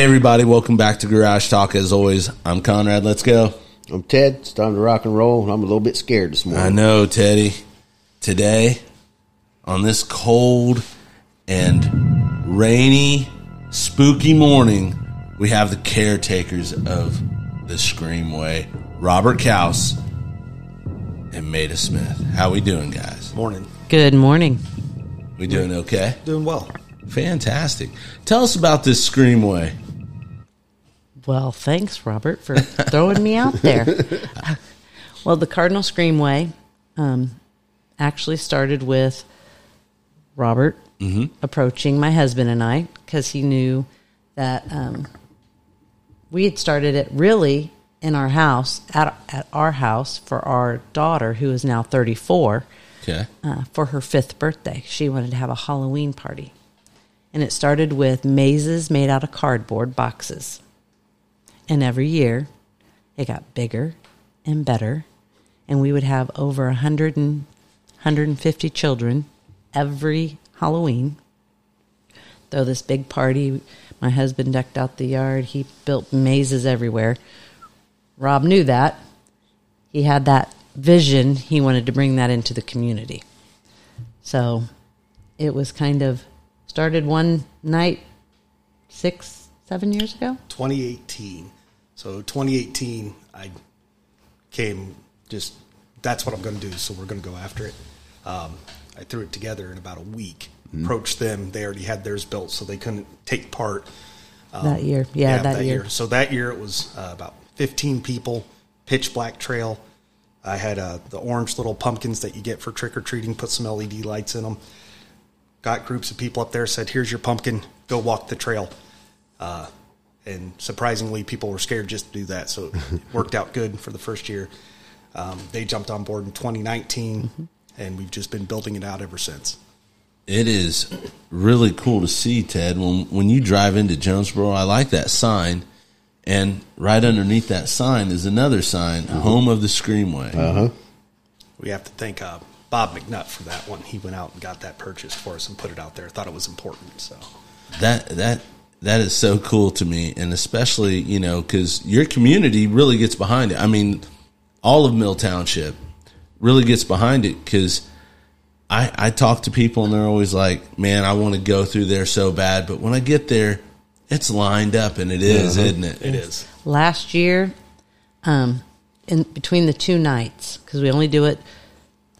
Hey, everybody, welcome back to Garage Talk. As always, I'm Conrad. Let's go. I'm Ted. It's time to rock and roll. I'm a little bit scared this morning. I know, Teddy. Today, on this cold and rainy, spooky morning, we have the caretakers of the Screamway, Robert Kaus and Maida Smith. How we doing, guys? Morning. Good morning. We doing okay? Doing well. Fantastic. Tell us about this Screamway. Well, thanks, Robert, for throwing me out there. well, the Cardinal Screamway um, actually started with Robert approaching my husband and I because he knew that um, we had started it really in our house, at, at our house, for our daughter, who is now 34. Okay. uh, for her fifth birthday. She wanted to have a Halloween party. And it started with mazes made out of cardboard boxes. And every year, it got bigger and better. And we would have over 100 and, 150 children every Halloween. Throw this big party. My husband decked out the yard. He built mazes everywhere. Rob knew that. He had that vision. He wanted to bring that into the community. So it was kind of started one night six, seven years ago. 2018. So 2018, I came just that's what I'm going to do. So we're going to go after it. Um, I threw it together in about a week. Approached them. They already had theirs built, so they couldn't take part. that year. Yeah, that, year. So that year it was uh, about 15 people, pitch black trail. I had uh, the orange little pumpkins that you get for trick or treating, put some LED lights in them. Got groups of people up there, said, Here's your pumpkin, go walk the trail. Uh, and surprisingly, people were scared just to do that. So it worked out good for the first year. Um, they jumped on board in 2019, Mm-hmm. and we've just been building it out ever since. It is really cool to see, Ted. When when you drive into Jonesboro, I like that sign, and right underneath that sign is another sign, "Home of the Screamway." Uh huh. We have to thank uh, Bob McNutt for that one. He went out and got that purchased for us and put it out there. Thought it was important. So That that that is so cool to me, and especially you know because your community really gets behind it. I mean, all of Mill Township really gets behind it because. I, I talk to people and they're always like, man, I want to go through there so bad. But when I get there, it's lined up and it is, isn't it? it is. Last year, um, in between the two nights, because we only do it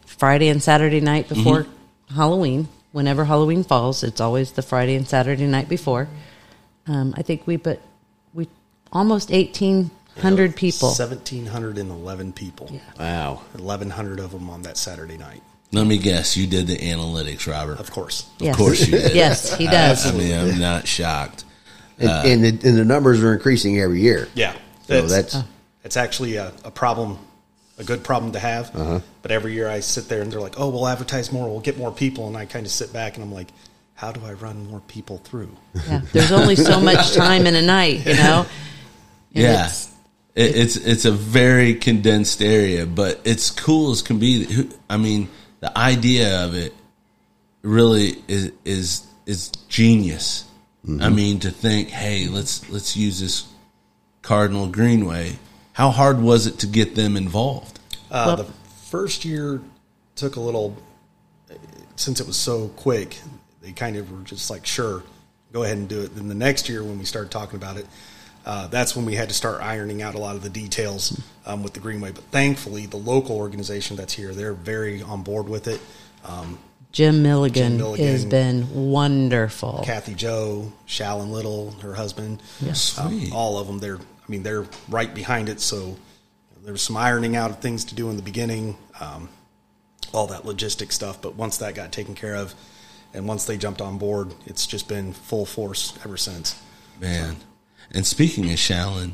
Friday and Saturday night before Halloween. Whenever Halloween falls, it's always the Friday and Saturday night before. Um, I think we put we almost eighteen hundred people. 1,711 people. Wow. 1,100 of them on that Saturday night. Let me guess, you did the analytics, Robert. Of course. Yes. Of course you did. yes, he does. I mean, I'm not shocked. And, and, the, and the numbers are increasing every year. Yeah. So that's it's actually a, a problem, a good problem to have. Uh-huh. But every year I sit there and they're like, oh, we'll advertise more, we'll get more people. And I kind of sit back and I'm like, how do I run more people through? Yeah, there's only so much time in a night, you know. And yeah, it's- it, it's it's a very condensed area, but it's cool as can be. I mean, the idea of it really is is is genius. I mean, to think, hey, let's let's use this Cardinal Greenway. How hard was it to get them involved? Uh, Well- the first year took a little, since it was so quick, they kind of were just like, sure, go ahead and do it. Then the next year, when we started talking about it, uh, that's when we had to start ironing out a lot of the details um, with the Greenway. But thankfully, the local organization that's here, they're very on board with it. Um, Jim Milligan, Jim Milligan. has been wonderful. Kathy Joe, Shallon Little, her husband, Yes. um, all of them. They're, I mean, they're right behind it. So there was some ironing out of things to do in the beginning, um, all that logistic stuff. But once that got taken care of, and once they jumped on board, it's just been full force ever since. Man. And speaking of Shallon,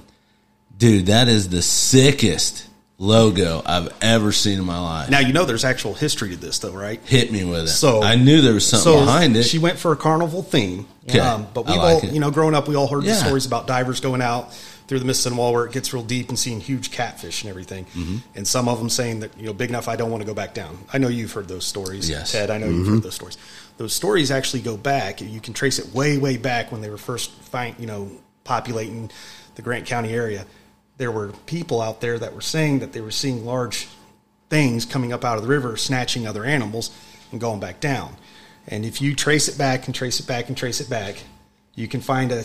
dude, that is the sickest logo I've ever seen in my life. Now you know there's actual history to this, though, right? Hit me with it. So I knew there was something so behind it. She went for a carnival theme. Okay. Um, but we've like all, it. you know, growing up, we all heard Yeah. the stories about divers going out through the Mississinewa where it gets real deep and seeing huge catfish and everything. Mm-hmm. And some of them saying that, you know, big enough, I don't want to go back down. I know you've heard those stories. Yes. Ted, I know you've heard those stories. Those stories actually go back. You can trace it way, way back when they were first, find, you know, populating the Grant County area, there were people out there that were saying that they were seeing large things coming up out of the river, snatching other animals and going back down. And if you trace it back and trace it back and trace it back, you can find a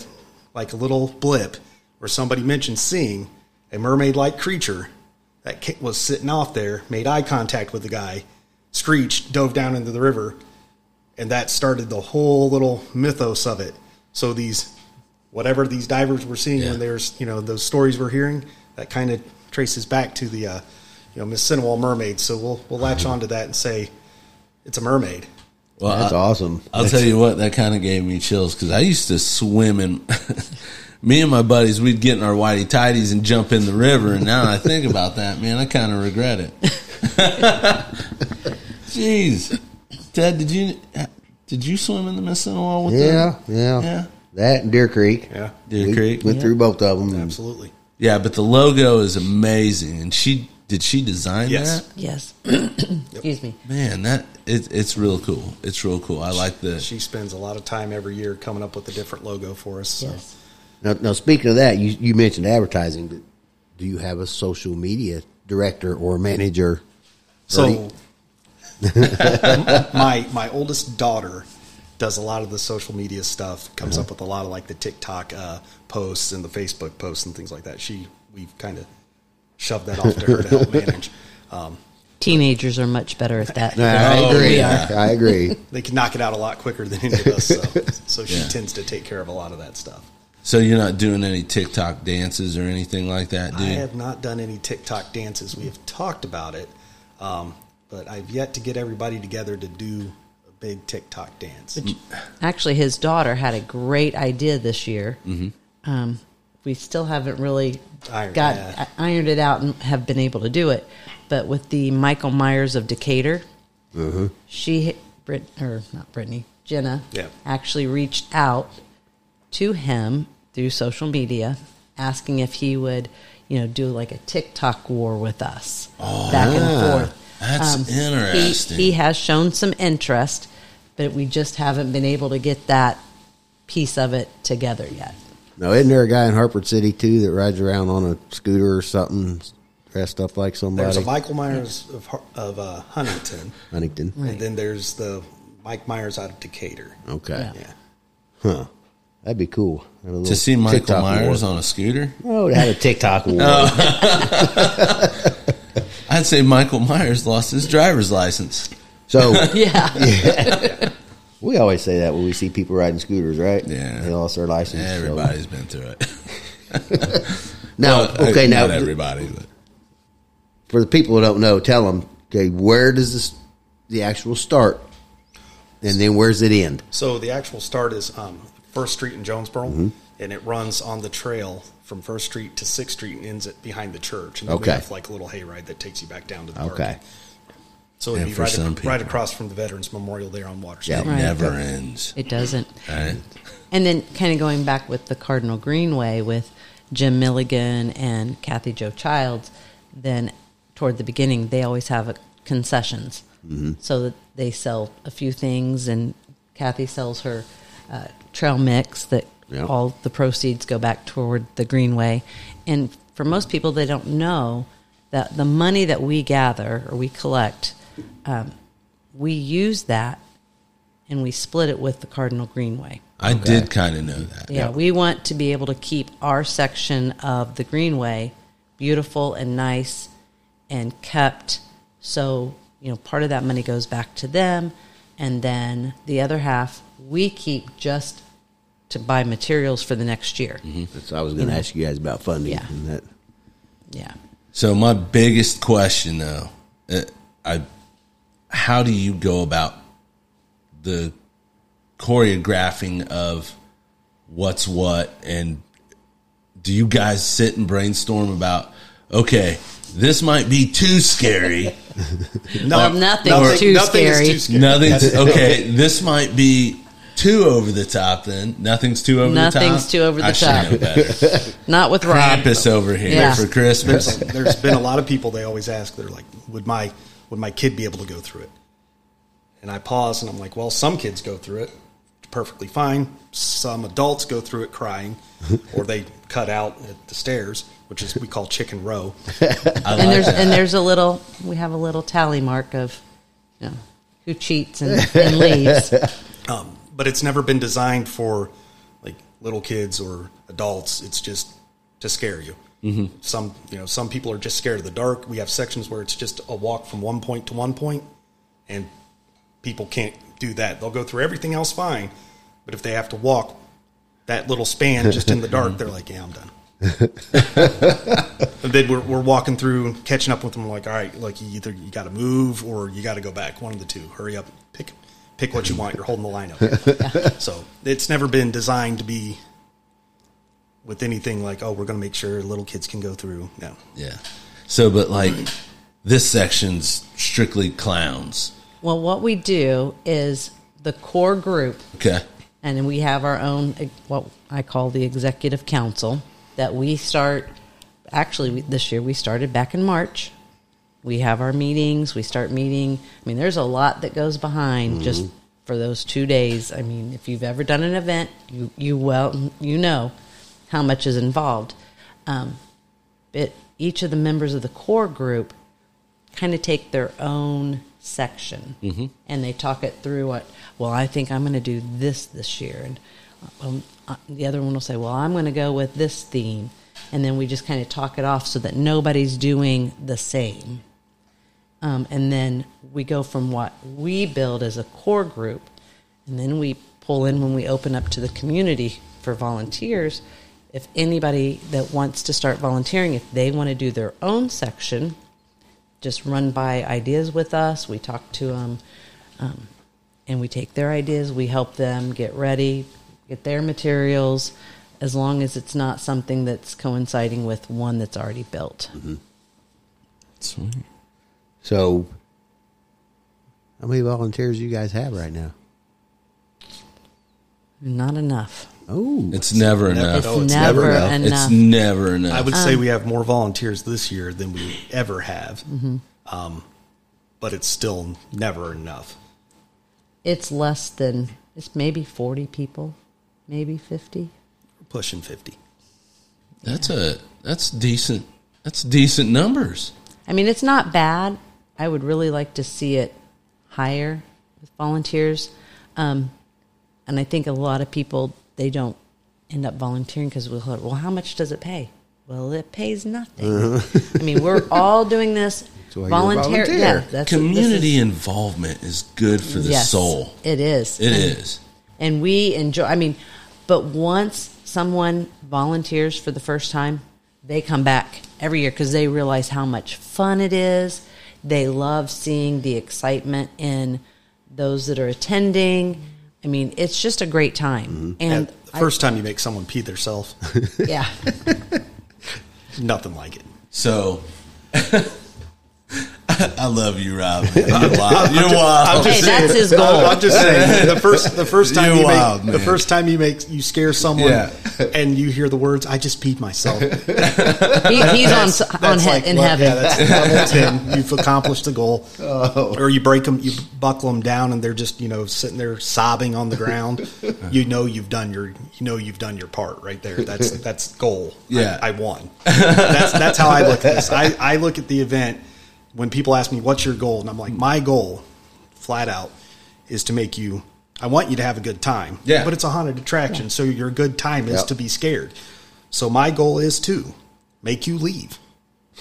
like a little blip where somebody mentioned seeing a mermaid-like creature that was sitting off there, made eye contact with the guy, screeched, dove down into the river, and that started the whole little mythos of it. So these whatever these divers were seeing Yeah. when there's you know those stories we're hearing that kind of traces back to the uh, you know Mississinewa mermaid. So we'll we'll latch onto that and say it's a mermaid. Well, That's I, awesome. I'll tell you what, that kind of gave me chills because I used to swim in. me and my buddies, we'd get in our whitey tidies and jump in the river. And now I think about that, man, I kind of regret it. Jeez, Ted, did you did you swim in the Mississippi with Yeah, them? yeah, Yeah. That and Deer Creek. Yeah, Deer We Creek. went through both of them. absolutely. Yeah, but the logo is amazing, and she did she design Yes. that? Yes. Excuse me. Man, that it, it's real cool. It's real cool. I like the. She spends a lot of time every year coming up with a different logo for us. So. Yes. Now, now, speaking of that, you, you mentioned advertising. but Do you have a social media director or manager? So my my oldest daughter does a lot of the social media stuff. Comes up with a lot of like the TikTok uh, posts and the Facebook posts and things like that. She we've kind of shoved that off to her to help manage. Um, Teenagers are much better at that. No, I agree. yeah. I agree. they can knock it out a lot quicker than any of us. So, so she Yeah. tends to take care of a lot of that stuff. So you're not doing any TikTok dances or anything like that, I dude? have not done any TikTok dances. We have talked about it, um, but I've yet to get everybody together to do a big TikTok dance. Actually, his daughter had a great idea this year. Mm-hmm. Um, we still haven't really Ironed got it out. ironed it out and have been able to do it. But with the Michael Myers of Decatur, she, Brit, or not Brittany, Jenna, Yeah. actually reached out to him through social media, asking if he would, you know, do like a TikTok war with us, back and forth. Oh, Um, That's interesting. He, he has shown some interest, but we just haven't been able to get that piece of it together yet. Now, isn't there a guy in Hartford City too that rides around on a scooter or something, dressed up like somebody? There's a Michael Myers of, of uh, Huntington, Huntington. and then there's the Mike Myers out of Decatur. Okay. Yeah. Yeah. Huh. That'd be cool. To see Michael TikTok Myers war. on a scooter, Oh, they had a TikTok war. I'd say Michael Myers lost his driver's license. So Yeah. we always say that when we see people riding scooters, right? Yeah. They lost their license. so- Everybody's been through it. Now, Well, okay, now not everybody, but for the people who don't know, tell them, okay, where does this the actual start, and then where's it end? So the actual start is um, First Street in Jonesboro, Mm-hmm. and it runs on the trail from First Street to Sixth Street and ends it behind the church. And then Okay. we have like a little hayride that takes you back down to the park. Okay. So it'd And be right, some ac- right across from the Veterans Memorial there on Water Yeah. Street. it Right. never ends. It doesn't. Right? And then kind of going back with the Cardinal Greenway with Jim Milligan and Kathy Joe Childs, then toward the beginning, they always have a concessions. So that they sell a few things, and Kathy sells her uh, trail mix that Yeah. all the proceeds go back toward the Greenway. And for most people, they don't know that the money that we gather or we collect, um, we use that and we split it with the Cardinal Greenway. I did kind of know that. Yeah, we want to be able to keep our section of the Greenway beautiful and nice and kept. So, you know, part of that money goes back to them. And then the other half we keep just to buy materials for the next year. That's, I was going to know. ask you guys about funding. Yeah. And that, Yeah. So my biggest question, though, uh, I, how do you go about the choreographing of what's what, and do you guys sit and brainstorm about? Okay, this might be too scary. No, Well, nothing's too nothing is scary. too scary. Nothing's okay. This might be too over the top. Then nothing's too over the top. Nothing's too over the I should top. know better. Not with Rob. Krampus over here Yeah. for Christmas. There's been a lot of people they always ask. They're like, "Would my would my kid be able to go through it?" And I pause and I'm like, "Well, some kids go through it. perfectly fine. Some adults go through it crying, or they cut out at the stairs, which is we call chicken row. I and like there's that. and there's a little we have a little tally mark of you know who cheats and, and leaves. Um, but it's never been designed for like little kids or adults. It's just to scare you. Mm-hmm. Some you know some people are just scared of the dark. We have sections where it's just a walk from one point to one point, and people can't do that. They'll go through everything else fine, but if they have to walk that little span just in the dark, they're like, "Yeah, I'm done." and then we're, we're walking through, catching up with them. Like, all right, like you either you got to move or you got to go back. One of the two. Hurry up, pick pick what you want. You're holding the line up. So it's never been designed to be with anything like, oh, we're going to make sure little kids can go through. No, Yeah. So, but like this section's strictly clowns. Well, what we do is the core group, Okay. and then we have our own what I call the executive council that we start. Actually, this year we started back in March. We have our meetings. We start meeting. I mean, there's a lot that goes behind just for those two days. I mean, if you've ever done an event, you you well you know how much is involved. Um, but each of the members of the core group kind of take their own section and they talk it through what well i think i'm going to do this this year and um, uh, the other one will say well i'm going to go with this theme and then we just kind of talk it off so that nobody's doing the same um, and then we go from what we build as a core group and then we pull in when we open up to the community for volunteers if anybody that wants to start volunteering if they want to do their own section just run by ideas with us. We talk to them, um, and we take their ideas. We help them get ready, get their materials, as long as it's not something that's coinciding with one that's already built. Sweet. So, how many volunteers you guys have right now? Not enough. Oh, It's never enough. It's no, it's never, never enough. enough. It's never enough. I would Um, say we have more volunteers this year than we ever have. Mm-hmm. Um, but it's still never enough. It's less than. It's maybe forty people, maybe fifty. We're pushing fifty. that's a that's decent. That's decent numbers. I mean, it's not bad. I would really like to see it higher with volunteers. Um, and I think a lot of people, they don't end up volunteering because we'll, well, how much does it pay? Well, it pays nothing. I mean, we're all doing this why volunteer. volunteer. Yeah, that's Community this involvement is good for the yes, soul. It is. It and, is. and we enjoy. I mean, but once someone volunteers for the first time, they come back every year because they realize how much fun it is. They love seeing the excitement in those that are attending. I mean, it's just a great time. Mm-hmm. And the first time you make someone pee themselves, yeah, nothing like it. So, I love you, Rob. You're wild. You're wild. hey, that's his goal. I'm just saying the first the first time You're you wild, make the first time you make you scare someone Yeah. and you hear the words "I just peed myself." He, he's on on he, like, in well, heaven. Yeah, that's level ten. You've accomplished the goal. Oh. Or you break them, you buckle them down, and they're just you know sitting there sobbing on the ground. you know you've done your you know you've done your part right there. That's that's goal. Yeah. I, I won. that's that's how I look at this. I, I look at the event when people ask me what's your goal, and I'm like my goal, flat out, is to make you. I want you to have a good time. Yeah. But it's a haunted attraction, so your good time is Yep. to be scared. So my goal is to make you leave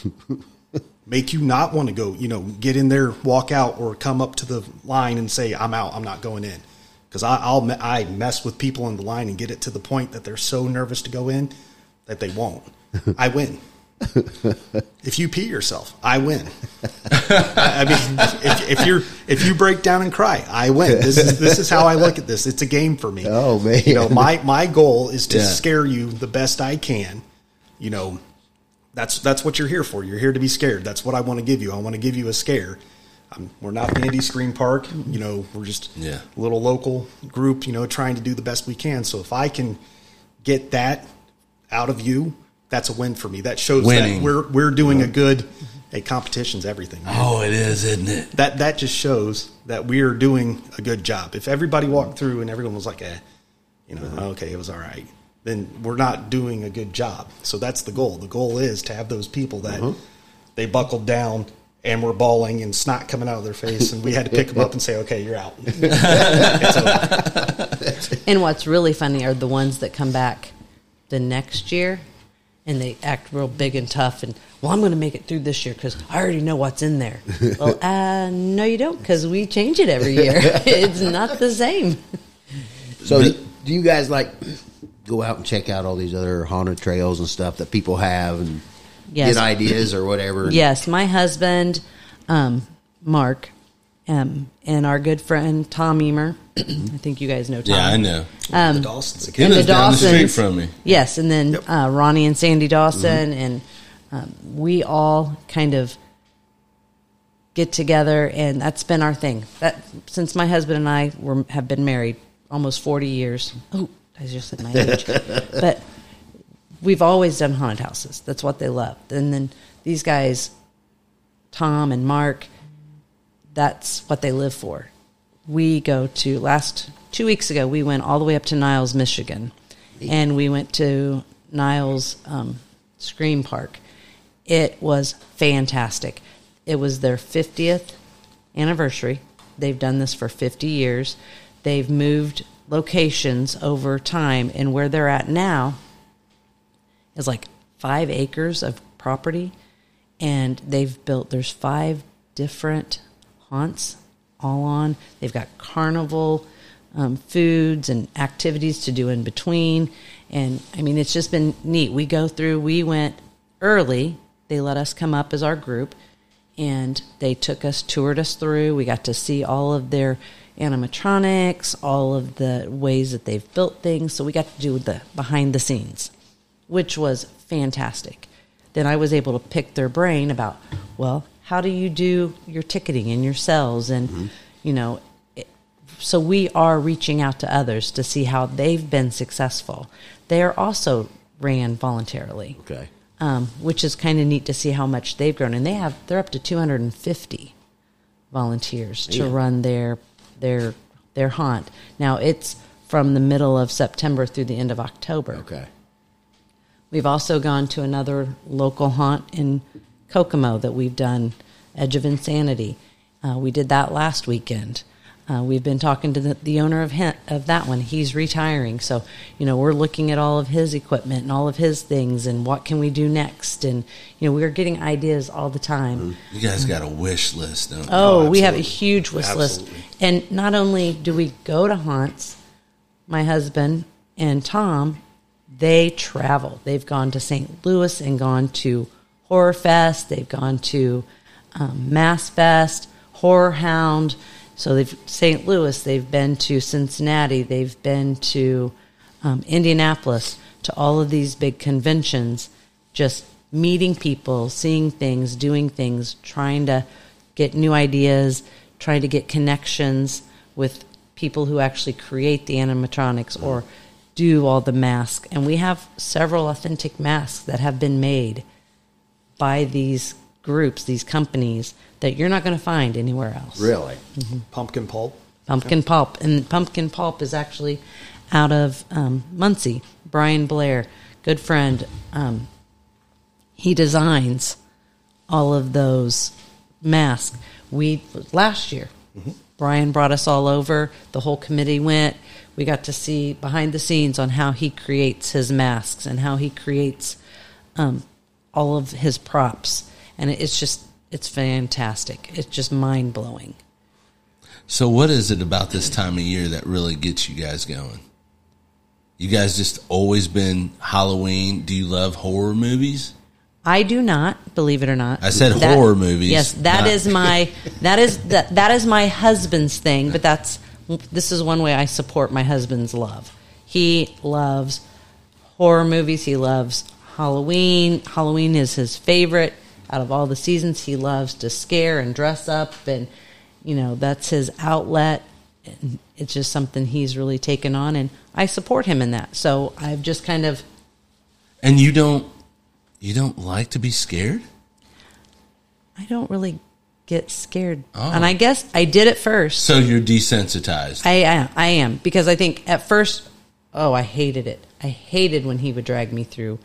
make you not want to go, you know, get in there, walk out, or come up to the line and say, "I'm out. I'm not going in," because I'll I mess with people in the line and get it to the point that they're so nervous to go in that they won't. I win. If you pee yourself, I win. I mean, if, if you're if you break down and cry, I win. This is this is how I look at this. It's a game for me. Oh, man. You know, my my goal is to Yeah. scare you the best I can. You know, that's that's what you're here for. You're here to be scared. That's what I want to give you. I want to give you a scare. Um, we're not Bandy Screen Park. You know, we're just Yeah. a little local group. You know, trying to do the best we can. So if I can get that out of you, that's a win for me. That shows Winning. that we're we're doing a mm-hmm. good. A competition's everything. Oh, it is, isn't it? That that just shows that we are doing a good job. If everybody walked through and everyone was like, "eh," you know, uh-huh. okay, it was all right, then we're not doing a good job. So that's the goal. The goal is to have those people that uh-huh. they buckled down and were bawling and snot coming out of their face, and we had to pick them up and say, "Okay, you're out." And what's really funny are the ones that come back the next year and they act real big and tough and well i'm going to make it through this year because i already know what's in there well uh, no you don't because we change it every year it's not the same So, do, do you guys like go out and check out all these other haunted trails and stuff that people have and Yes. get ideas or whatever? yes my husband um, mark um, and our good friend tom emer i think you guys know tom Yeah, I know. the Dawsons He again. lives the down the street from me. Yes, and then Yep. uh, Ronnie and Sandy Dawson, and um, we all kind of get together, and that's been our thing. That since my husband and I were have been married almost forty years. Oh, I just said my age, but we've always done haunted houses. That's what they love. And then these guys, Tom and Mark, that's what they live for. We go to last two weeks ago. We went all the way up to Niles, Michigan, and we went to Niles um, Scream Park. It was fantastic. It was their fiftieth anniversary. They've done this for fifty years. They've moved locations over time, and where they're at now is like five acres of property and they've built there's five different haunts all on. They've got carnival um, foods and activities to do in between. And i mean it's just been neat. We go through we went early. They let us come up as our group and they took us toured us through. We got to see all of their animatronics all of the ways that they've built things. So we got to do the behind the scenes which was fantastic. Then I was able to pick their brain about, well, how do you do your ticketing in your cells? And, you know, it, so we are reaching out to others to see how they've been successful. They are also ran voluntarily, Okay. um, which is kind of neat to see how much they've grown. And they have, they're up to 250 volunteers to Yeah. run their, their, their haunt. Now it's from the middle of September through the end of October. Okay. We've also gone to another local haunt in Kokomo that we've done, Edge of Insanity. Uh, we did that last weekend. Uh, we've been talking to the, the owner of he- of that one. He's retiring, so you know we're looking at all of his equipment and all of his things, and what can we do next? And you know we're getting ideas all the time. You guys got a wish list, don't you? Oh, we have a huge wish list. And not only do we go to haunts, my husband and Tom, they travel. They've gone to St. Louis and gone to Horror Fest. They've gone to um, Mass Fest, Horror Hound. So they've St. Louis. They've been to Cincinnati. They've been to um, Indianapolis. To all of these big conventions, just meeting people, seeing things, doing things, trying to get new ideas, trying to get connections with people who actually create the animatronics or do all the masks. And we have several authentic masks that have been made by these groups, these companies that you're not going to find anywhere else. Really? Pumpkin pulp. Pumpkin Pulp. And Pumpkin Pulp is actually out of um, Muncie. Brian Blair, good friend, um, he designs all of those masks. We last year, Brian brought us all over. The whole committee went. We got to see behind the scenes on how he creates his masks and how he creates um, all of his props, and it's just it's fantastic. It's just mind blowing. So, what is it about this time of year that really gets you guys going? You guys just always been Halloween. Do you love horror movies? I do not, believe it or not. I said horror movies, Yes, that is my that is that that is my husband's thing, but that's this is one way I support my husband's love. He loves horror movies, he loves Halloween. Halloween is his favorite out of all the seasons. He loves to scare and dress up and you know, that's his outlet. And it's just something he's really taken on and I support him in that. So I've just kind of And you don't You don't like to be scared? I don't really get scared, Oh. and I guess I did at first. So you're desensitized. I, I I am because I think at first, oh, I hated it. I hated when he would drag me through,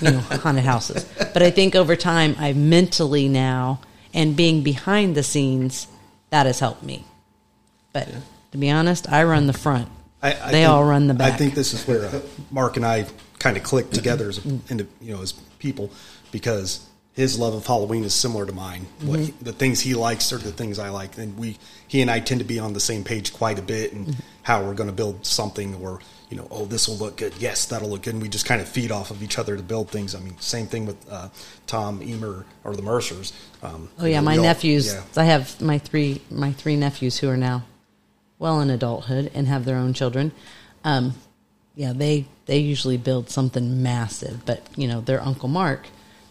you know, haunted houses. But I think over time, I mentally now and being behind the scenes, that has helped me. But to be honest, I run the front. I, I they think- all run the back. I think this is where uh, Mark and I kind of clicked together as into, you know as people because his love of Halloween is similar to mine. What Mm-hmm. he- the things he likes are the things I like, and we he and I tend to be on the same page quite a bit, and Mm-hmm. how we're going to build something or you know oh this will look good yes that'll look good and we just kind of feed off of each other to build things. I mean same thing with uh, Tom Emer or the Mercers. Um, Oh yeah, my all- nephews. yeah. I have my three my three nephews who are now well in adulthood and have their own children. Um, yeah, they they usually build something massive, but you know their uncle Mark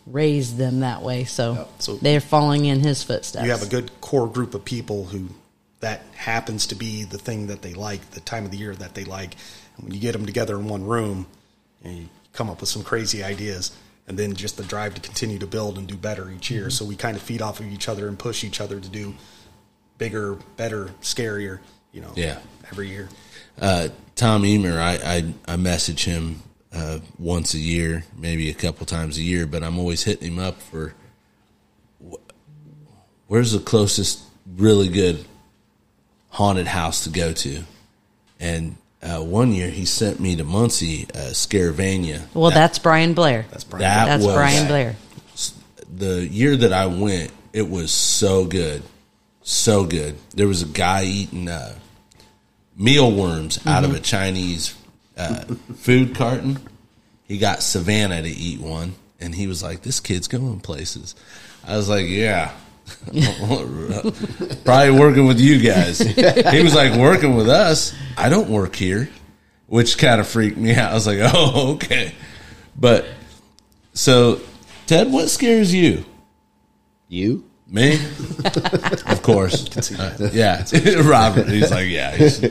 raised them that way, so, Yeah, so- they're following in his footsteps. you have a good core group of people who that happens to be the thing that they like, the time of the year that they like. When you get them together in one room, and you come up with some crazy ideas, and then just the drive to continue to build and do better each year. So we kind of feed off of each other and push each other to do bigger, better, scarier. You know, Yeah. every year. uh, Tom Emer, I, I I message him uh, once a year, maybe a couple times a year, but I'm always hitting him up for wh- where's the closest really good haunted house to go to. And uh, one year he sent me to Muncie, uh, Scaravania. well, That- that's Brian Blair. That's Brian. That That's was- Brian Blair. the year that I went, it was so good, so good. There was a guy eating uh, mealworms out of a Chinese uh, food carton. He got Savannah to eat one, and he was like, "This kid's going places." I was like, "Yeah." Probably working with you guys. He was like working with us. I don't work here, which kind of freaked me out. I was like, "Oh, okay." But so, Ted, what scares you? You? Me? of course. Uh, yeah. Robert. He's like, yeah. he's-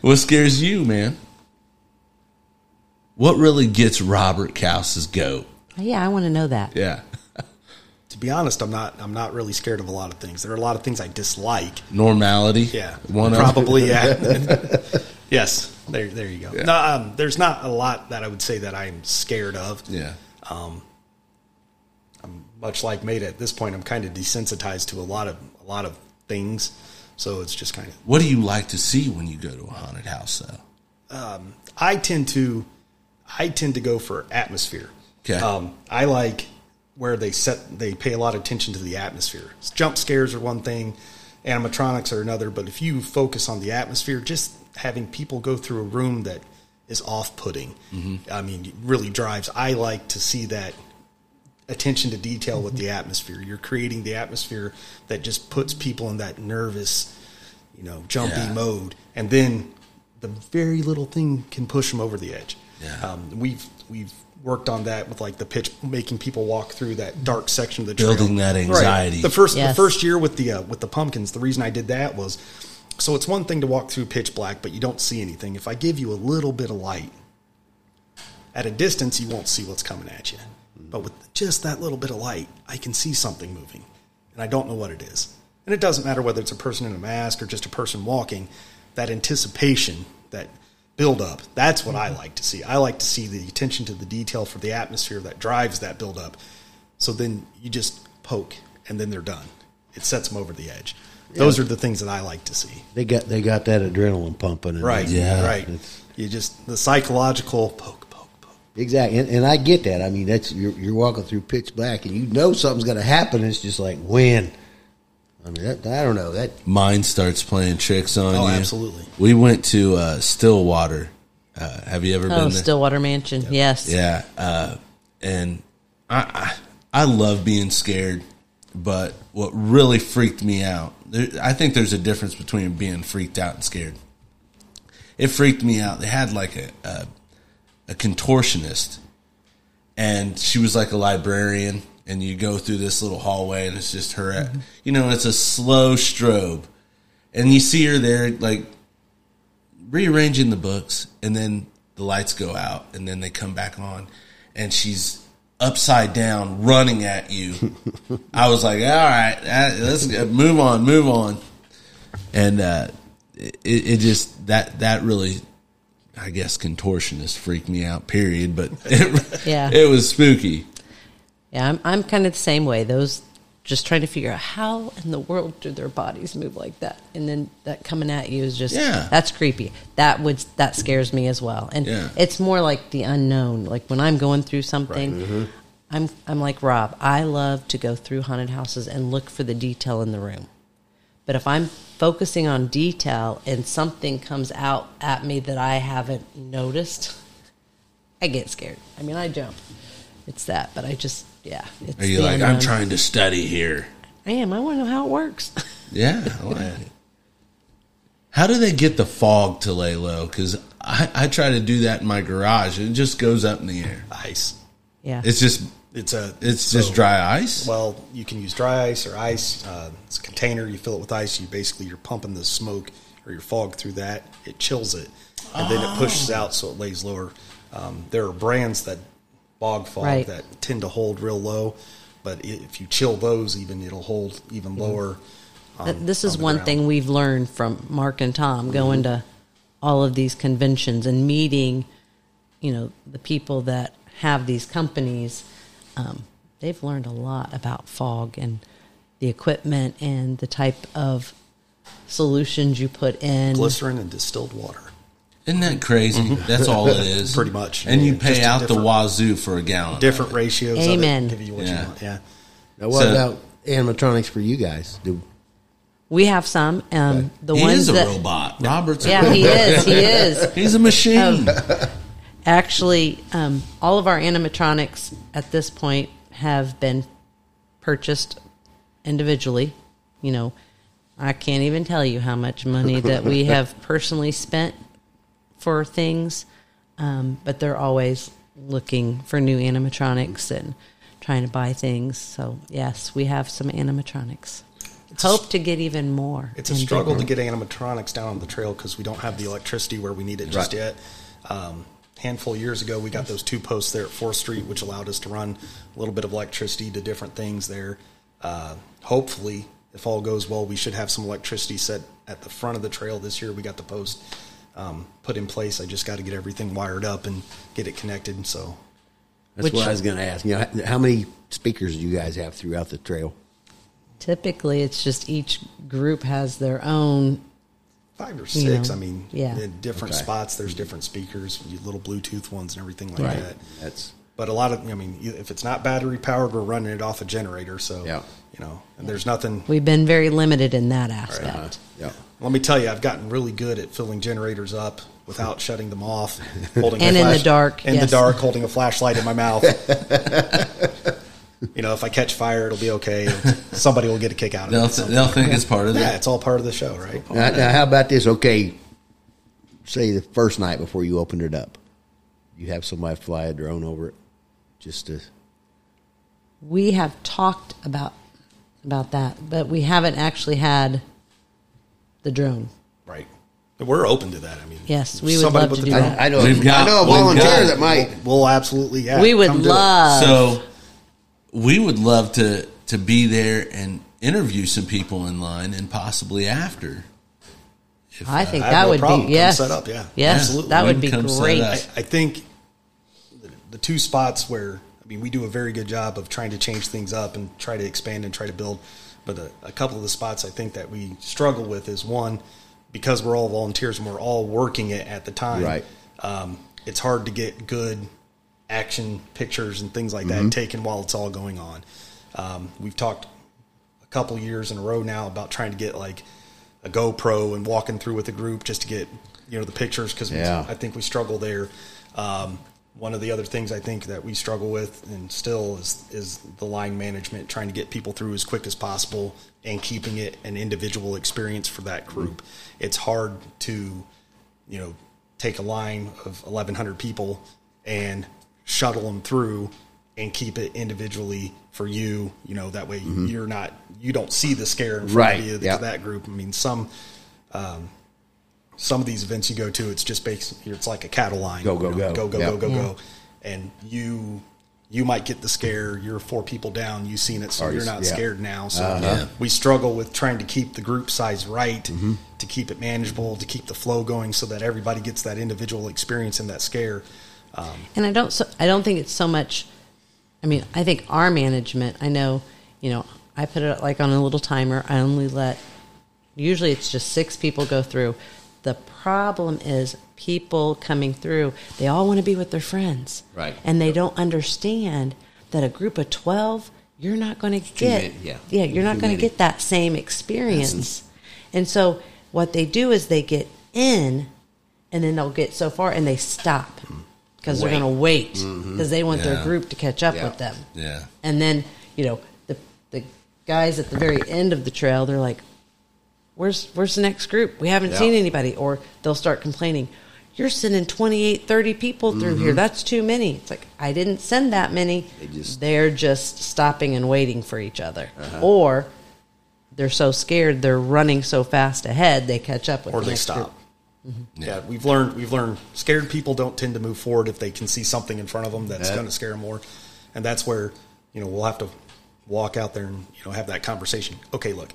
what scares you, man? What really gets Robert Kaus's goat? Yeah, I want to know that. Yeah. To be honest, I'm not. I'm not really scared of a lot of things. There are a lot of things I dislike. Normality. Yeah, One of- probably. Yeah. yes. There, there you go. No, um, there's not a lot that I would say that I'm scared of. Yeah. Um, I'm much like Made at this point, I'm kind of desensitized to a lot of a lot of things. So it's just kind of. What do you like to see when you go to a haunted house, though? I tend to, I tend to go for atmosphere. Okay. Um, I like where they set. They pay a lot of attention to the atmosphere. Jump scares are one thing, animatronics are another. But if you focus on the atmosphere, just having people go through a room that is off-putting, I mean, it really drives. I like to see that attention to detail with the atmosphere. You're creating the atmosphere that just puts people in that nervous, you know, jumpy Yeah. mode, and then the very little thing can push them over the edge. Yeah. Um, we've we've worked on that with like the pitch, making people walk through that dark section of the trail. Building that anxiety. The first Yes. the first year with the uh, with the pumpkins, the reason I did that was so it's one thing to walk through pitch black, but you don't see anything. If I give you a little bit of light, at a distance, you won't see what's coming at you. But with just that little bit of light, I can see something moving, and I don't know what it is. And it doesn't matter whether it's a person in a mask or just a person walking. That anticipation, that build up, that's what I like to see. I like to see the attention to the detail for the atmosphere that drives that build up. So then you just poke, and then they're done. It sets them over the edge. Those are the things that I like to see. They got they got that adrenaline pumping. and Right. Yeah. Right. You just the psychological poke, poke, poke. Exactly, and, and I get that. I mean, that's you're, you're walking through pitch black, and you know something's going to happen. It's just like when. I mean, that, I don't know that. Mind starts playing tricks on Oh, you. absolutely. We went to uh, Stillwater. Uh, have you ever Oh, been there? Stillwater Mansion. Yes. Yeah, uh, and I, I I love being scared, but what really freaked me out, there, I think there's a difference between being freaked out and scared. It freaked me out. They had like a a, a contortionist, and she was like a librarian, and you go through this little hallway, and it's just her, at, you know, it's a slow strobe, and you see her there like rearranging the books and then the lights go out and then they come back on and she's upside down running at you. I was like, all right, let's move on, move on. And uh, it, it just that that really, I guess, contortionist freaked me out. Period. But it, Yeah. it was spooky. Yeah, I'm, I'm kind of the same way. Those just trying to figure out how in the world do their bodies move like that, and then that coming at you is just Yeah. that's creepy. That would that scares me as well, and Yeah. it's more like the unknown. Like when I'm going through something, mm-hmm. I'm I'm like Rob. I love to go through haunted houses and look for the detail in the room. But if I'm focusing on detail and something comes out at me that I haven't noticed, I get scared. I mean, I jump. It's that, but I just, yeah. It's Are you the like, I'm trying to study here? I am. I want to know how it works. Yeah. Like. How do they get the fog to lay low? Because I, I try to do that in my garage. and It just goes up in the air. Ice. yeah. It's just It's a. it's so- just dry ice. Well, you can use dry ice or ice. Uh, it's a container. You fill it with ice. You basically you're pumping the smoke or your fog through that. It chills it, and then it pushes out so it lays lower. Um, there are brands that bog fog Right. that tend to hold real low, but if you chill those, even it'll hold even lower. Th- um, this on is the one ground. thing we've learned from Mark and Tom going to all of these conventions and meeting, you know, the people that have these companies. Um, they've learned a lot about fog and the equipment and the type of solutions you put in. Glycerin and distilled water. Isn't that crazy? That's all it is. Pretty much. And you pay just out the wazoo for a gallon. Different ratios. Amen. Of it, give you what Yeah. you want. Yeah. Now, what So- about animatronics for you guys? Do, We have some. Um, the he ones is a that, robot. Robert's a Yeah, he is. He is. He's a machine. Actually, um, all of our animatronics at this point have been purchased individually. You know, I can't even tell you how much money that we have personally spent for things, um, but they're always looking for new animatronics and trying to buy things. So, yes, we have some animatronics. It's Hope to get even more. It's a struggle bigger. to get animatronics down on the trail because we don't have the electricity where we need it just Right. yet. Um, handful of years ago, we got those two posts there at Fourth Street, which allowed us to run a little bit of electricity to different things there. Uh, hopefully, if all goes well, we should have some electricity set at the front of the trail this year. We got the post um, put in place. I just got to get everything wired up and get it connected. So that's Which- what I was going to ask. You know, how many speakers do you guys have throughout the trail? Typically, it's just each group has their own five or You six. know, I mean, yeah. in different Okay. spots, there's different speakers, little Bluetooth ones, and everything like Right. that. That's But a lot of, I mean, if it's not battery powered, we're running it off a generator. So, Yeah. you know, and there's nothing. We've been very limited in that uh-huh. aspect. yeah. Let me tell you, I've gotten really good at filling generators up without shutting them off. Holding And in the dark, In the dark, holding a flashlight in my mouth. you know, if I catch fire, it'll be okay. Somebody will get a kick out of They'll, it. they'll think it's part of yeah, that. it's all part of the show, right? Now, now, how about this? Okay, say the first night before you opened it up, you have somebody fly a drone over it, just to We have talked about about that, but we haven't actually had the drone. Right. We're open to that. I mean, Yes, we would somebody love to the do that. I know. We've got- I know a volunteer got- that might. We'll absolutely, yeah. we would come do it. love. So we would love to to be there and interview some people in line and possibly after. If, I uh, think I have that no would problem. be Come yes, set up, yeah. yes, Absolutely. that would be can come set great. I, I think the, two spots where I mean we do a very good job of trying to change things up and try to expand and try to build, but a, a couple of the spots I think that we struggle with is one because we're all volunteers and we're all working it at the time. Right. Um, it's hard to get good action pictures and things like that taken while it's all going on. Um, we've talked a couple years in a row now about trying to get like a GoPro and walking through with a group just to get you know the pictures because Yeah. I think we struggle there. Um, one of the other things I think that we struggle with and still is is the line management, trying to get people through as quick as possible and keeping it an individual experience for that group. It's hard to you know take a line of 1100 people and shuttle them through and keep it individually for you you know that way you're not you don't see the scare in front Right, of you to that group. I mean some um, some of these events you go to it's just basically it's like a cattle line Go, go, you know, go. go go Yeah. go go Yeah. go and you you might get the scare. You're four people down. You've seen it, so Already- you're not yeah. scared now. So Yeah. we struggle with trying to keep the group size right, Mm-hmm. to keep it manageable, to keep the flow going, so that everybody gets that individual experience and that scare. And I don't. So, I don't think it's so much. I mean, I think our management. I know. You know, I put it like on a little timer. I only let. Usually, it's just six people go through. The problem is people coming through. They all want to be with their friends, Right. And they don't understand that a group of twelve, you're not going to get. yeah. yeah, you're not going to get that same experience. And so, what they do is they get in, and then they'll get so far, and they stop because they're going to wait because they want Yeah. their group to catch up Yeah. with them. Yeah. And then you know the the guys at the very end of the trail, they're like, "Where's where's the next group? We haven't Yeah. seen anybody." Or they'll start complaining. You're sending 28, 30 people through here. Mm-hmm. That's too many. It's like, I didn't send that many. They just- they're just stopping and waiting for each other. Uh-huh. Or they're so scared, they're running so fast ahead, they catch up with or the they next stop. group. Yeah, we've learned we've learned scared people don't tend to move forward if they can see something in front of them that's Yeah. going to scare them more, and that's where you know we'll have to walk out there and you know have that conversation. Okay, look,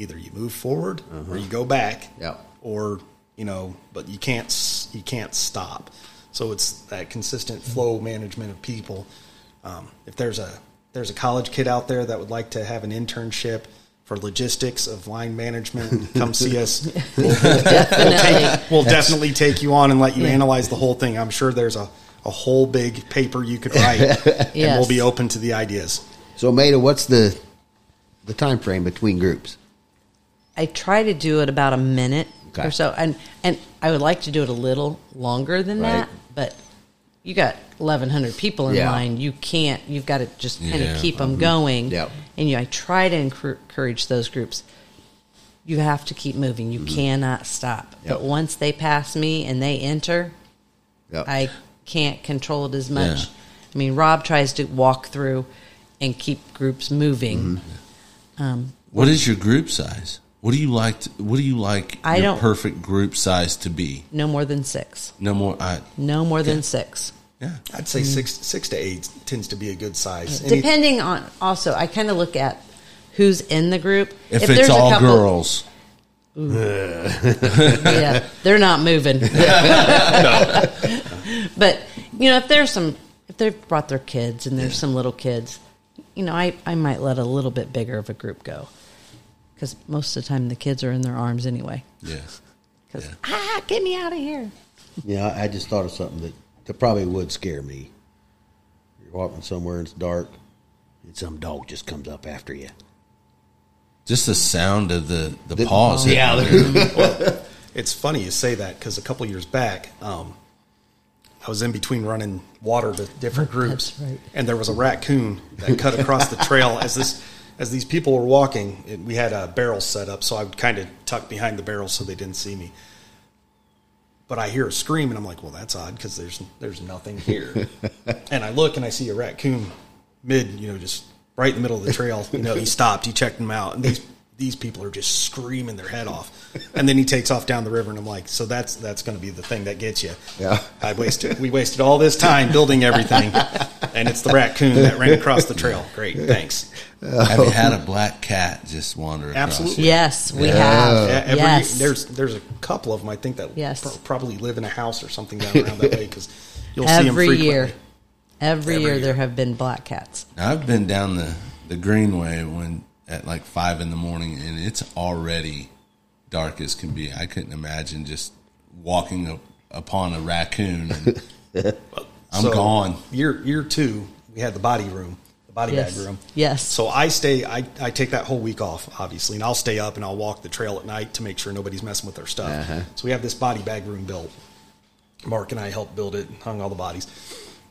either you move forward or you go back, Yeah. or you know, but you can't you can't stop. So it's that consistent flow management of people. Um, if there's a there's a college kid out there that would like to have an internship for logistics of line management, come see us. We'll, we'll, Definitely. we'll definitely take you on and let you analyze the whole thing. I'm sure there's a, a whole big paper you could write, and we'll be open to the ideas. So, Maida, what's the the time frame between groups? I try to do it about a minute Okay. or so, and and I would like to do it a little longer than Right. that, but you got eleven hundred people in Yeah. line. You can't. You've got to just kind Yeah. of keep them going. Yep. And you, I try to encourage those groups. You have to keep moving. You cannot stop. Yep. But once they pass me and they enter, Yep. I can't control it as much. Yeah. I mean, Rob tries to walk through and keep groups moving. Mm-hmm. Um, What is your group size? What do you like? To, what do you like I your don't- perfect group size to be? no more than six. No more. I No more than six. yeah. I'd say six six to eight tends to be a good size. Any- Depending on also, I kind of look at who's in the group. If, there's it's all couple- girls, yeah, they're not moving. But you know, if there's some, if they've brought their kids and there's some little kids, you know, I I might let a little bit bigger of a group go because most of the time the kids are in their arms anyway. yeah. Because Yeah. ah, get me out of here. Yeah, I I just thought of something that, that probably would scare me. You're walking somewhere and it's dark, and some dog just comes up after you. Just the sound of the the, The- paws. yeah, hitting there. It's funny you say that because a couple years back, um, I was in between running water to different groups, right. and there was a raccoon that cut across the trail as this as these people were walking. It, we had a barrel set up, so I would kind of tuck behind the barrel so they didn't see me. But I hear a scream, and I'm like, "Well, that's odd because there's there's nothing here." and I look and I see a raccoon mid, you know, just right in the middle of the trail. You know, he stopped, he checked him out, and these these people are just screaming their head off. And then he takes off down the river, and I'm like, "So that's that's going to be the thing that gets you." Yeah. I wasted we wasted all this time building everything, and it's the raccoon that ran across the trail. Great, thanks. Have you had a black cat just wander across? Absolutely. Yes, we Yeah, have. every, yes, there's there's a couple of them I think that Yes. pro- probably live in a house or something down around that way because you'll see them every frequently. year. Every, Every year, year. there have been black cats. I've been down the the Greenway when at like five in the morning, and it's already dark as can be. I couldn't imagine just walking up upon a raccoon. And I'm So, gone. Year year two, we had the body room, the body Yes. bag room. Yes. So I stay. I, I take that whole week off, obviously, and I'll stay up and I'll walk the trail at night to make sure nobody's messing with their stuff. Uh-huh. So we have this body bag room built. Mark and I helped build it, hung all the bodies,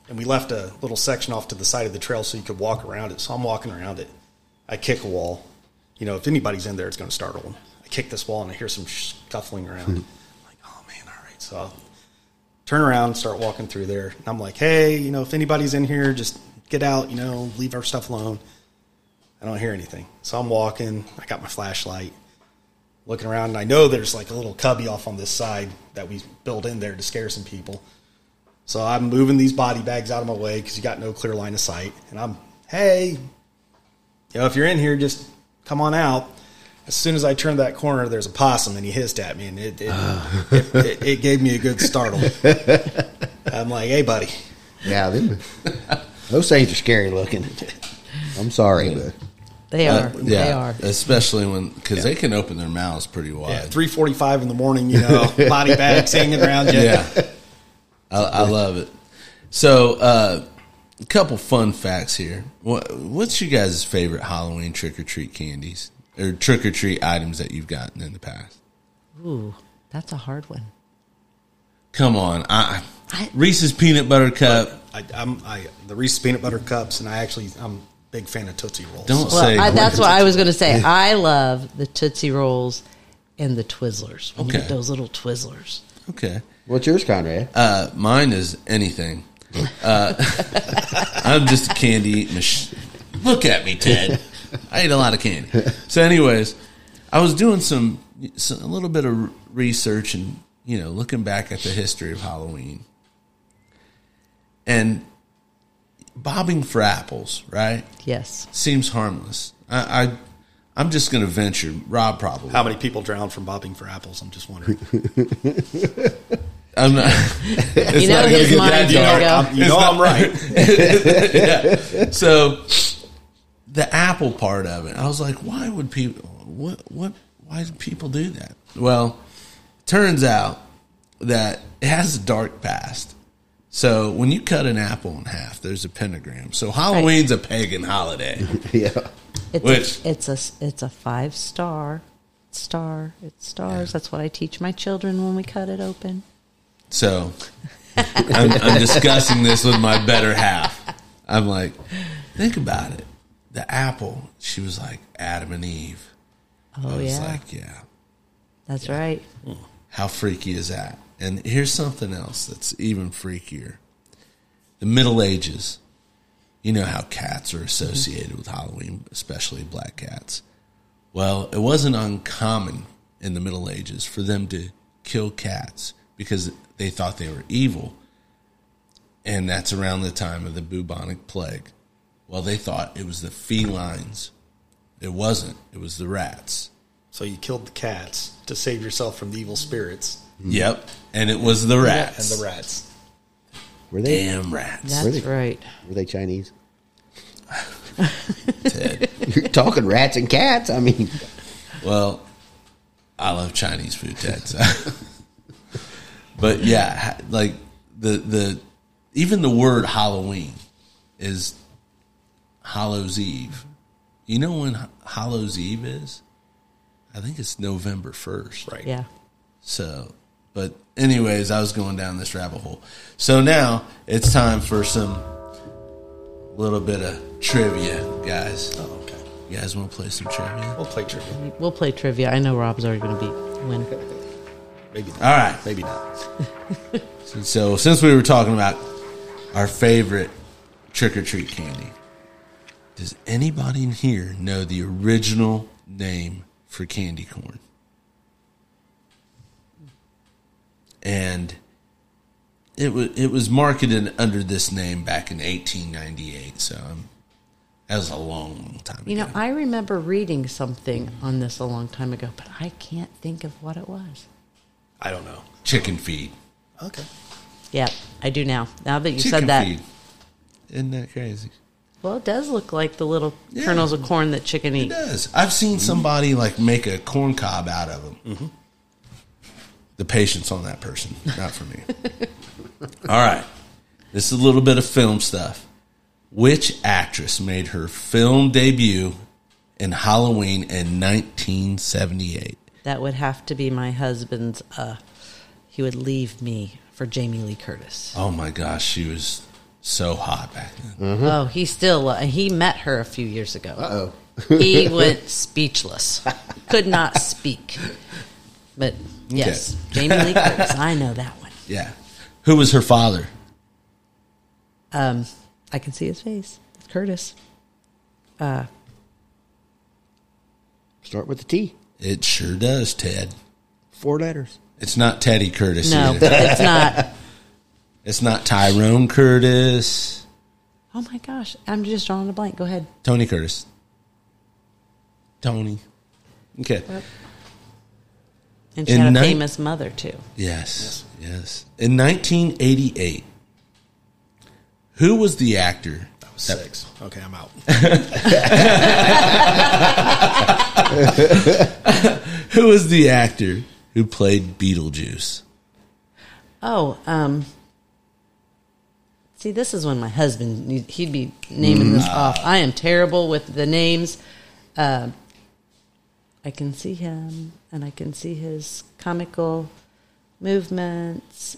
and we left a little section off to the side of the trail so you could walk around it. So I'm walking around it. I kick a wall. You know, if anybody's in there, it's going to startle them. I kick this wall and I hear some scuffling around. Hmm. I'm like, oh man, all right. So I'll turn around, start walking through there. And I'm like, hey, you know, if anybody's in here, just get out, you know, leave our stuff alone. I don't hear anything. So I'm walking, I got my flashlight, looking around, and I know there's like a little cubby off on this side that we built in there to scare some people. So I'm moving these body bags out of my way because you got no clear line of sight. And I'm, hey, you know, if you're in here, just come on out. As soon as I turned that corner, there's a possum, and he hissed at me, and it it, it, it, it gave me a good startle. I'm like, hey, buddy. Yeah, them, those things are scary looking. I'm sorry, but They Uh, are. They are. especially when because they can open their mouths pretty wide. Yeah, 3:45 in the morning, you know, body bags hanging around you. Yeah. I, I love it. So, uh, a couple fun facts here. What, what's your guys' favorite Halloween trick or treat candies or trick or treat items that you've gotten in the past? Ooh, that's a hard one. Come on, I, I- Reese's peanut butter cup. I, I'm I the Reese's peanut butter cups, and I actually I'm a big fan of Tootsie Rolls. Don't Well, say I, that's what I was going to say. I love the Tootsie Rolls and the Twizzlers. When you Okay. get those little Twizzlers. okay. what's yours, Conrad? Uh, mine is anything. Uh, I'm just a candy eating machine. Look at me, Ted. I eat a lot of candy. So, anyways, I was doing some, some a little bit of research and you know looking back at the history of Halloween and bobbing for apples. Right Yes. seems harmless. I, I I'm just going to venture. Rob probably. How many people drown from bobbing for apples? I'm just wondering. I'm not. it's You know not his get mind's that you know, dark. I'm, you know I'm right. so the apple part of it, I was like, why would people? What? What? Why do people do that? Well, turns out that it has a dark past. So when you cut an apple in half, there's a pentagram. So Halloween's a pagan holiday. yeah, It's Which- a, it's a it's a five star star. It's stars. That's what I teach my children when we cut it open. So I'm, I'm discussing this with my better half. I'm like, think about it. The apple. She was like Adam and Eve. Oh I was yeah, like, yeah. that's right. Hmm. How freaky is that? And here's something else that's even freakier. The Middle Ages. You know how cats are associated with Halloween, especially black cats. Well, it wasn't uncommon in the Middle Ages for them to kill cats because they thought they were evil. And that's around the time of the bubonic plague. Well, they thought it was the felines. It wasn't. It was the rats. So you killed the cats to save yourself from the evil spirits mm-hmm. Yep. And it was the rats. and the rats. were they Damn rats. That's Really? right. were they Chinese? Ted. You're talking rats and cats. I mean, Well, I love Chinese food, Ted. So. but yeah, like the the even the word Halloween is Hallows Eve. You know when Hallows Eve is? I think it's November first. Right. Yeah. So, but anyways, I was going down this rabbit hole. So now it's time for some little bit of trivia, guys. Oh, okay. You guys want to play some trivia? We'll play trivia. We'll play trivia. I know Rob's already going to beat win. Maybe not. All right. Maybe not. So since we were talking about our favorite trick or treat candy, does anybody in here know the original name for candy corn? And it was it was marketed under this name back in 1898. So um, that was a long, long time ago. You know. I remember reading something on this a long time ago, but I can't think of what it was. I don't know. Chicken feed. Okay. Yeah, I do now. Now that you Chicken said that. feed. Isn't that crazy? Well, it does look like the little Yeah. kernels of corn that chicken It eat. does. I've seen mm-hmm. somebody like make a corn cob out of them. Mm-hmm. The patience on that person, not for me. All right, this is a little bit of film stuff. Which actress made her film debut in Halloween in 1978? That would have to be my husband's. Uh, he would leave me for Jamie Lee Curtis. Oh my gosh, she was so hot back then. Oh, he still uh, he met her a few years ago. oh, he went speechless, could not speak. But yes, Jamie Lee Curtis. I know that one. Yeah, who was her father? Um, I can see his face. It's Curtis. Uh, start with the T. It sure does, Ted. Four letters. It's not Teddy Curtis. no, either. it's not. It's not Tyrone Curtis. Oh my gosh, I'm just drawing a blank. Go ahead. Tony Curtis. Tony. Okay. And she In had a nine- famous mother too. Yes. Yes. In 1988, who was the actor? That six. Okay, I'm out. Who was the actor who played Beetlejuice? Oh, um, see, this is when my husband he'd be naming this off. I am terrible with the names. Uh, I can see him, and I can see his comical movements,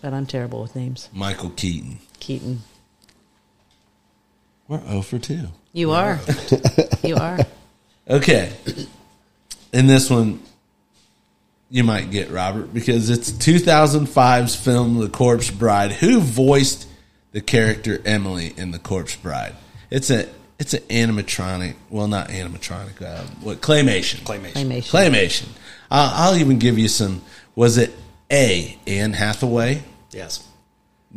but I'm terrible with names. Michael Keaton. Keaton, We're 0 for 2. you are, you are. Okay. In this one, you might get Robert because it's 2005's film The Corpse Bride. Who voiced the character Emily in The Corpse Bride? It's a it's an animatronic. Well, not animatronic. Uh, what claymation? Claymation. Claymation. Claymation. I'll, I'll even give you some. Was it A. Anne Hathaway? Yes.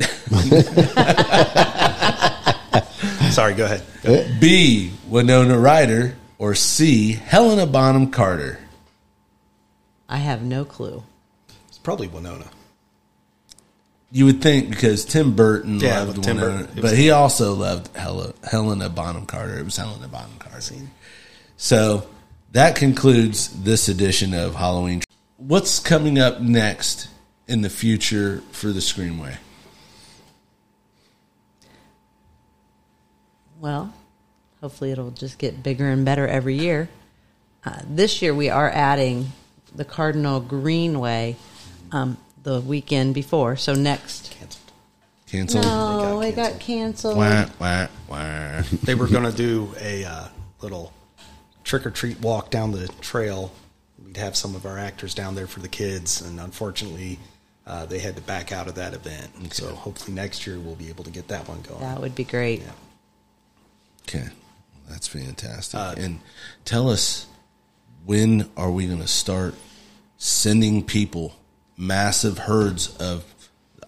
Sorry, go ahead. Go ahead. B. Winona Ryder? Or C. Helena Bonham Carter? I have no clue. It's probably Winona. You would think because Tim Burton Yeah, loved but Tim Winona, Burton- but he also loved Hel- Helena Bonham Carter. It was Helena Bonham Carter. So that concludes this edition of Halloween. What's coming up next in the future for the Screamway? Well, hopefully it'll just get bigger and better every year. Uh, this year we are adding the Cardinal Greenway um, the weekend before. So next. Canceled. Canceled? No, They it got got canceled. Wah, wah, wah. They were going to do a uh, little trick or treat walk down the trail. We'd have some of our actors down there for the kids, and unfortunately, uh, they had to back out of that event. So hopefully next year we'll be able to get that one going. That would be great. Yeah. Okay, that's fantastic. Uh, and tell us when are we going to start sending people, massive herds of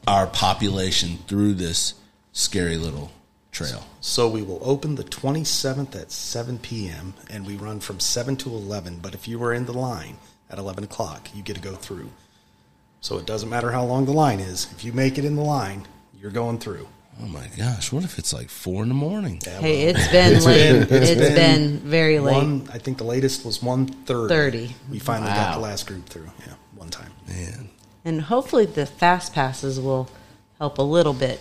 our population through this scary little trail? So we will open the 27th at 7 p.m. and we run from 7 to 11. But if you were in the line at 11 o'clock, you get to go through. So it doesn't matter how long the line is. If you make it in the line, you're going through. Oh my gosh! What if it's like four in the morning? Yeah, Hey, well, it's been late. been- it's been, very late. One, I think the latest was 1.30. 30. We finally got the last group through. Yeah, one time. Man, And hopefully the fast passes will help a little bit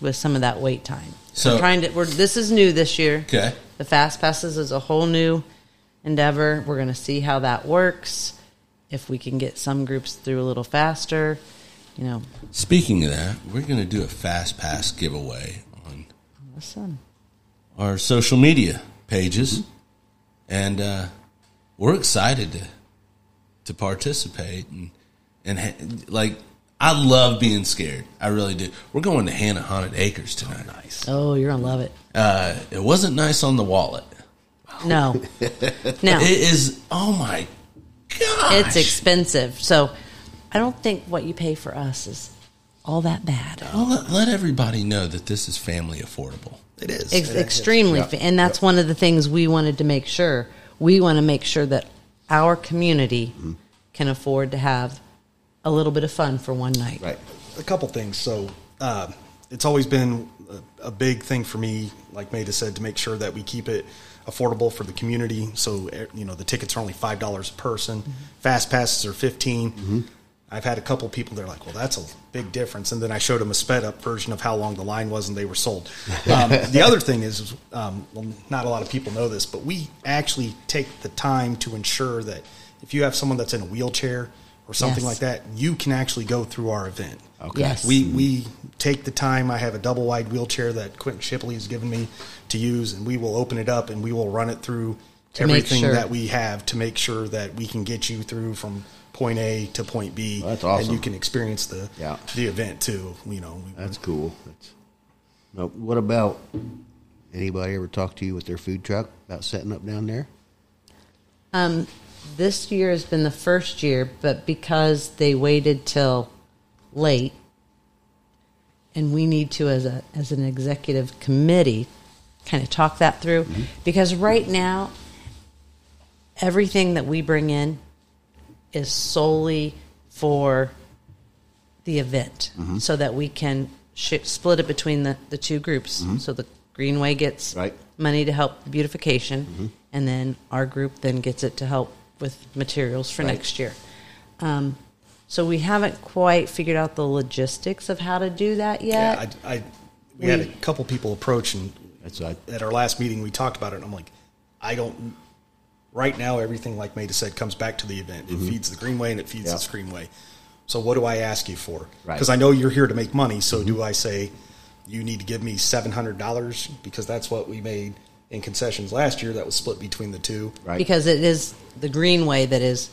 with some of that wait time. So- we're trying to. We're, this is new this year. Okay. The fast passes is a whole new endeavor. We're going to see how that works. If we can get some groups through a little faster, you know, speaking of that, we're going to do a fast pass giveaway on listen. our social media pages, and uh, we're excited to to participate and and ha- like I love being scared. I really do. We're going to Hanna Haunted Acres tonight. Nice. Oh, you're gonna love it. Uh, it wasn't nice on the wallet. No, no, It is. Oh my gosh! it's expensive. So I don't think what you pay for us is all that bad. Well, let, let everybody know that this is family affordable. It is. Ex- It is. extremely, fa- and that's one of the things we wanted to make sure. We want to make sure that our community can afford to have a little bit of fun for one night. Right. a couple things. So uh, it's always been a, a big thing for me, like Maida said, to make sure that we keep it affordable for the community. So eh, you know the tickets are only five dollars a person. Fast passes are 15 I've had a couple people. They're like, "Well, that's a big difference." And then I showed them a sped up version of how long the line was, and they were sold. Um, the other thing is, um, well, not a lot of people know this, but we actually take the time to ensure that if you have someone that's in a wheelchair or something Yes. like that, you can actually go through our event. Okay. Yes. We we take the time. I have a double wide wheelchair that Quentin Shipley has given me to use, and we will open it up and we will run it through To everything sure. that we have to make sure that we can get you through from point A to point B. That's awesome. And you can experience the Yeah. the event too. You know, That's cool. That's. Now, what about anybody ever talk to you with their food truck about setting up down there? Um, this year has been the first year, but because they waited till late, and we need to as a as an executive committee kind of talk that through because right now everything that we bring in is solely for the event mm-hmm. so that we can sh- split it between the, the two groups. Mm-hmm. So the greenway gets Right. money to help the beautification mm-hmm. and then our group then gets it to help with materials for Right. next year. Um, so we haven't quite figured out the logistics of how to do that yet. Yeah, I, I we, had a couple people approach and at our last meeting we talked about it and I'm like, I don't right now everything like Maida said comes back to the event. It feeds the greenway and it feeds Yeah. the screamway. So what do I ask you for? Right. Mm-hmm. Because I know you're here to make money. So do I say you need to give me seven hundred dollars because that's what we made in concessions last year that was split between the two. Right. because it is the greenway that is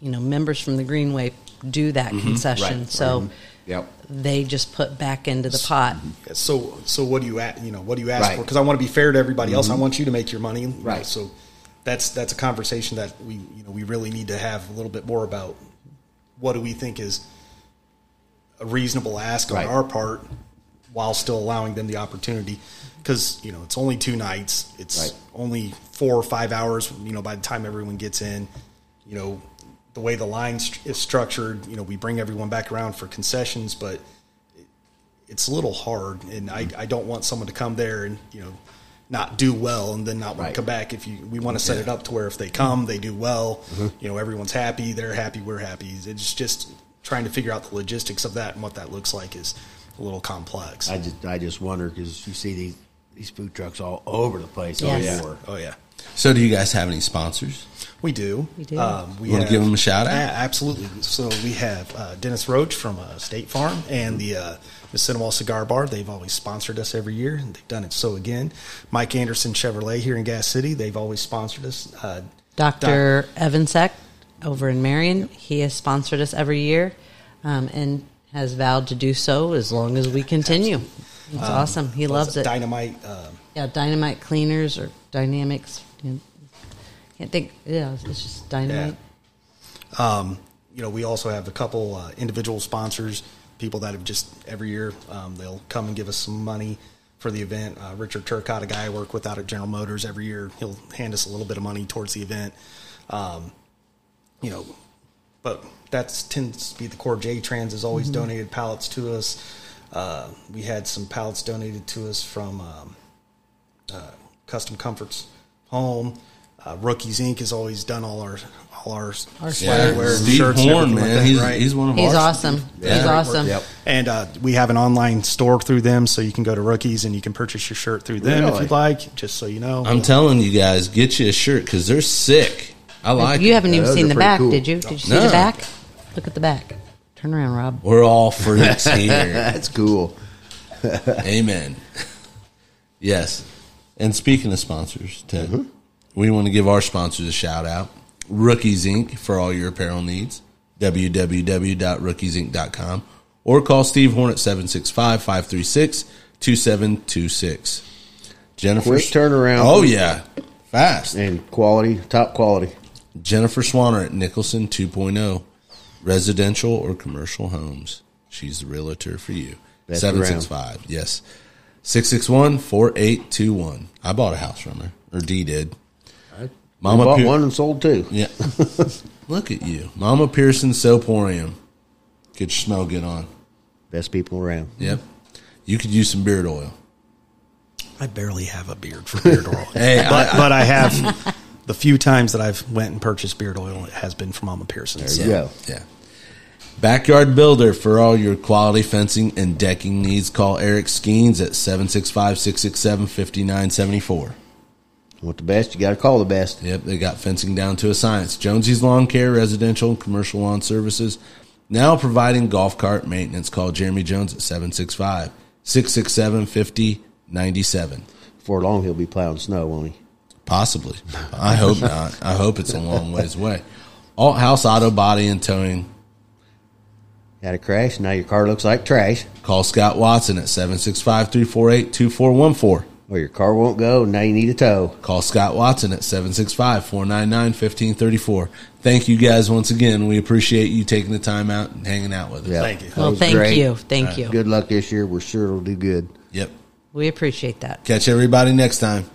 you know members from the greenway do that concession Right. so Mhm. Yep. they just put back into the pot So, so what do you ask? You know, what do you ask Right. for? Because I want to be fair to everybody else. I want you to make your money. Right. so that's that's a conversation that we you know we really need to have a little bit more about. What do we think is a reasonable ask Right. on our part, while still allowing them the opportunity? Because you know it's only two nights. It's Right. only four or five hours. You know, by the time everyone gets in, you know, the way the line is structured, you know, we bring everyone back around for concessions, but it's a little hard, and I, I don't want someone to come there and you know not do well and then not want Right. to come back. If you we want to set it up to where if they come, they do well. Mm-hmm. You know, everyone's happy, they're happy, we're happy. It's just trying to figure out the logistics of that and what that looks like is a little complex. I just I just wonder because you see these these food trucks all over the place. Yes. Oh, Everywhere. oh yeah, So, do you guys have any sponsors? We do. We do. Um, we You wanna give them a shout out? Yeah, absolutely. So we have uh, Dennis Roach from uh, State Farm and the uh, the Cinema Cigar Bar. They've always sponsored us every year, and they've done it so again. Mike Anderson Chevrolet here in Gas City. They've always sponsored us. Uh, dr evansek over in marion he has sponsored us every year um, and has vowed to do so as long as we continue it's awesome he loves it Dynamite. Uh, yeah dynamite cleaners or dynamics you know, can't think yeah it's just dynamite Um, you know, we also have a couple uh, individual sponsors, people that have just every year um, they'll come and give us some money for the event. Uh, Richard Turcott, a guy I work with out at General Motors, every year he'll hand us a little bit of money towards the event. Um, you know, but that tends to be the core. J Trans has always donated pallets to us. Uh, we had some pallets donated to us from um, uh, Custom Comforts Home. Uh, Rookies Inc. has always done all our all our, Our swag Yeah, wear, Steve shirts, and Horn, everything like man, that, he's right? he's one of he's ours. awesome Yeah. he's awesome Yep. And uh, we have an online store through them, so you can go to Rookies and you can purchase your shirt through them if you'd like. Just so you know, I'm telling you guys, get you a shirt because they're sick. I like. you them. haven't even Those seen the back cool. did you did you see the back look at the back turn around rob We're all freaks here. That's cool. Amen. Yes. And speaking of sponsors, Ted, we want to give our sponsors a shout out. Rookies Inc. for all your apparel needs. www.rookiesinc.com or call Steve Horn at 765 536 2726. Jennifer. Quick turnaround. Oh, yeah. Fast. And quality, top quality. Jennifer Swanner at Nicholson 2.0, residential or commercial homes. She's the realtor for you. Best 765, yes. 661 4821. I bought a house from her, or D did. Mama Mama bought Pier- one and sold two. Yeah. Look at you. Mama Pearson Soaporium. Get your smell good on. Best people around. Yep. You could use some beard oil. I barely have a beard for beard oil. Hey, but, I- but I have the few times that I've went and purchased beard oil, it has been from Mama Pearson. There So you go. Yeah. Backyard Builder for all your quality fencing and decking needs. Call Eric Skeens at 765 667 5974. Want the best? You got to call the best. Yep, they got fencing down to a science. Jonesy's Lawn Care, residential and commercial lawn services. Now providing golf cart maintenance. Call Jeremy Jones at 765 667 5097. Before long, he'll be plowing snow, won't he? Possibly. I hope not. I hope it's a long ways away. Alt House Auto Body and Towing. Had a crash. Now your car looks like trash. Call Scott Watson at 765 348 2414. Or your car won't go. Now you need a tow. Call Scott Watson at 765 499 1534. Thank you guys once again. We appreciate you taking the time out and hanging out with us. Yeah. Thank you. Well, thank great. you. Thank you. Good luck this year. We're sure it'll do good. Yep. We appreciate that. Catch everybody next time.